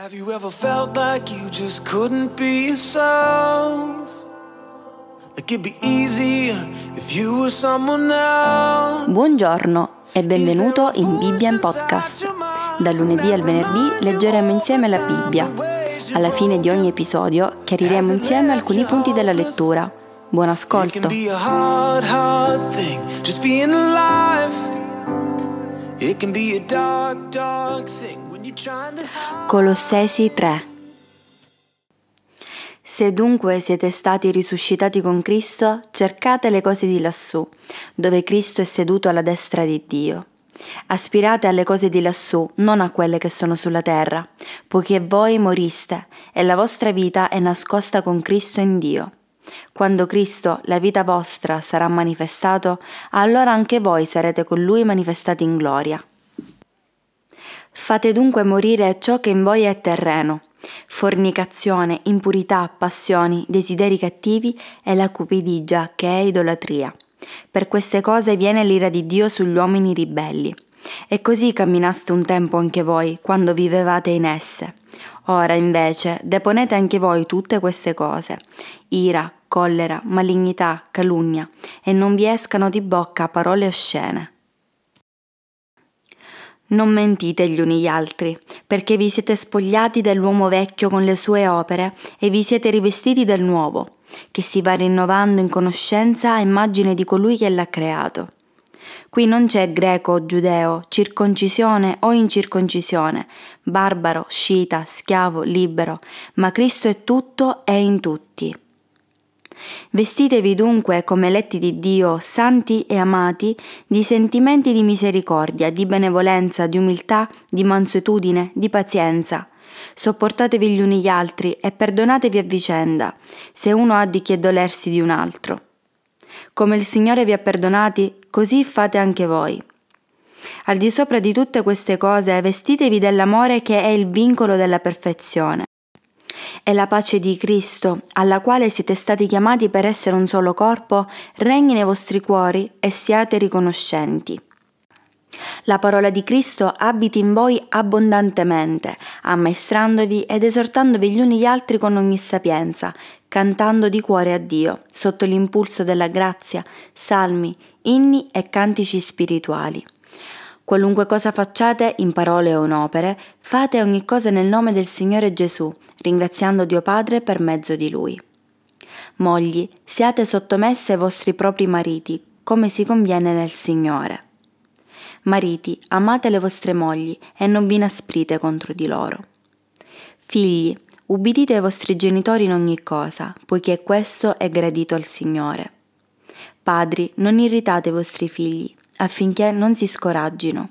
Have you ever felt like you just couldn't be yourself? Like it'd be easier if you were someone else. Buongiorno e benvenuto in Bibbia in Podcast. Da lunedì al venerdì leggeremo insieme la Bibbia. Alla fine di ogni episodio chiariremo insieme alcuni punti della lettura. Buon ascolto. It can be a dark, dark thing Colossesi 3 Se dunque siete stati risuscitati con Cristo, cercate le cose di lassù, dove Cristo è seduto alla destra di Dio. Aspirate alle cose di lassù, non a quelle che sono sulla terra, poiché voi moriste e la vostra vita è nascosta con Cristo in Dio. Quando Cristo, la vita vostra, sarà manifestato, allora anche voi sarete con Lui manifestati in gloria. Fate dunque morire ciò che in voi è terreno, fornicazione, impurità, passioni, desideri cattivi e la cupidigia, che è idolatria. Per queste cose viene l'ira di Dio sugli uomini ribelli. E così camminaste un tempo anche voi, quando vivevate in esse. Ora invece deponete anche voi tutte queste cose, ira, collera, malignità, calunnia, e non vi escano di bocca parole oscene. Non mentite gli uni gli altri, perché vi siete spogliati dell'uomo vecchio con le sue opere e vi siete rivestiti del nuovo, che si va rinnovando in conoscenza a immagine di colui che l'ha creato. Qui non c'è greco o giudeo, circoncisione o incirconcisione, barbaro, scita, schiavo, libero, ma Cristo è tutto e in tutti. Vestitevi dunque come eletti di Dio, santi e amati, di sentimenti di misericordia, di benevolenza, di umiltà, di mansuetudine, di pazienza. Sopportatevi gli uni gli altri e perdonatevi a vicenda, se uno ha di che dolersi di un altro. Come il Signore vi ha perdonati, così fate anche voi. Al di sopra di tutte queste cose, vestitevi dell'amore che è il vincolo della perfezione. E la pace di Cristo, alla quale siete stati chiamati per essere un solo corpo, regni nei vostri cuori e siate riconoscenti. La parola di Cristo abiti in voi abbondantemente, ammaestrandovi ed esortandovi gli uni gli altri con ogni sapienza, cantando di cuore a Dio, sotto l'impulso della grazia, salmi, inni e cantici spirituali. Qualunque cosa facciate, in parole o in opere, fate ogni cosa nel nome del Signore Gesù, ringraziando Dio Padre per mezzo di Lui. Mogli, siate sottomesse ai vostri propri mariti, come si conviene nel Signore. Mariti, amate le vostre mogli e non vi inasprite contro di loro. Figli, ubbidite ai vostri genitori in ogni cosa, poiché questo è gradito al Signore. Padri, non irritate i vostri figli, affinché non si scoraggino.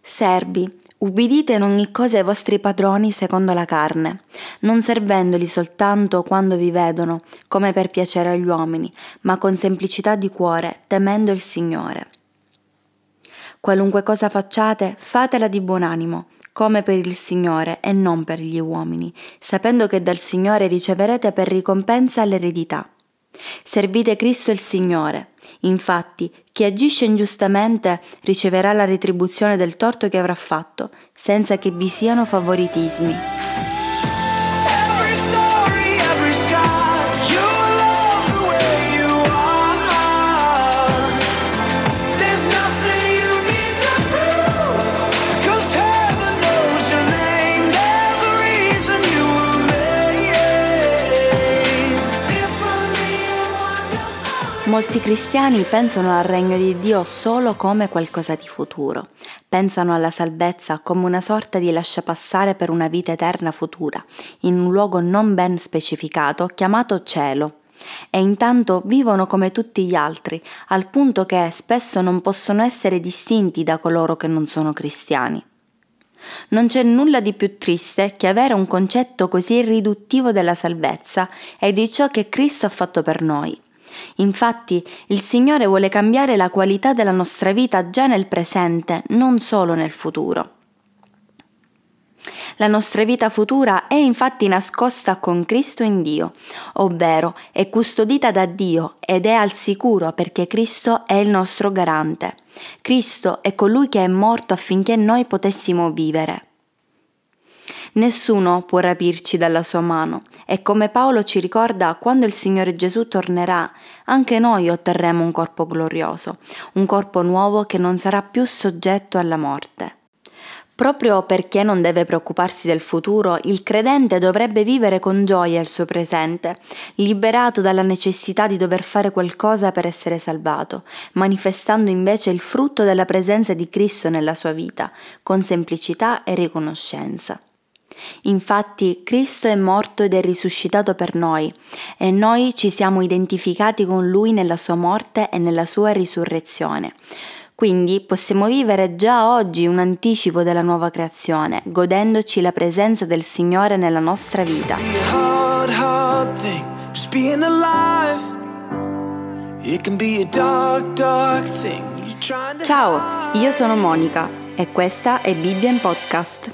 Servi, ubbidite in ogni cosa ai vostri padroni secondo la carne, non servendoli soltanto quando vi vedono, come per piacere agli uomini, ma con semplicità di cuore, temendo il Signore. Qualunque cosa facciate, fatela di buon animo, come per il Signore e non per gli uomini, sapendo che dal Signore riceverete per ricompensa l'eredità. Servite Cristo il Signore. Infatti, chi agisce ingiustamente riceverà la retribuzione del torto che avrà fatto, senza che vi siano favoritismi. Molti cristiani pensano al regno di Dio solo come qualcosa di futuro. Pensano alla salvezza come una sorta di lasciapassare per una vita eterna futura, in un luogo non ben specificato chiamato cielo. E intanto vivono come tutti gli altri, al punto che spesso non possono essere distinti da coloro che non sono cristiani. Non c'è nulla di più triste che avere un concetto così riduttivo della salvezza e di ciò che Cristo ha fatto per noi. Infatti, il Signore vuole cambiare la qualità della nostra vita già nel presente, non solo nel futuro. La nostra vita futura è infatti nascosta con Cristo in Dio, ovvero è custodita da Dio ed è al sicuro perché Cristo è il nostro garante. Cristo è colui che è morto affinché noi potessimo vivere. Nessuno può rapirci dalla sua mano e come Paolo ci ricorda, quando il Signore Gesù tornerà, anche noi otterremo un corpo glorioso, un corpo nuovo che non sarà più soggetto alla morte. Proprio perché non deve preoccuparsi del futuro, il credente dovrebbe vivere con gioia il suo presente, liberato dalla necessità di dover fare qualcosa per essere salvato, manifestando invece il frutto della presenza di Cristo nella sua vita, con semplicità e riconoscenza. Infatti Cristo è morto ed è risuscitato per noi e noi ci siamo identificati con Lui nella sua morte e nella sua risurrezione. Quindi possiamo vivere già oggi un anticipo della nuova creazione, godendoci la presenza del Signore nella nostra vita. hard, hard thing, dark, dark Ciao, io sono Monica e questa è Bibbia in Podcast.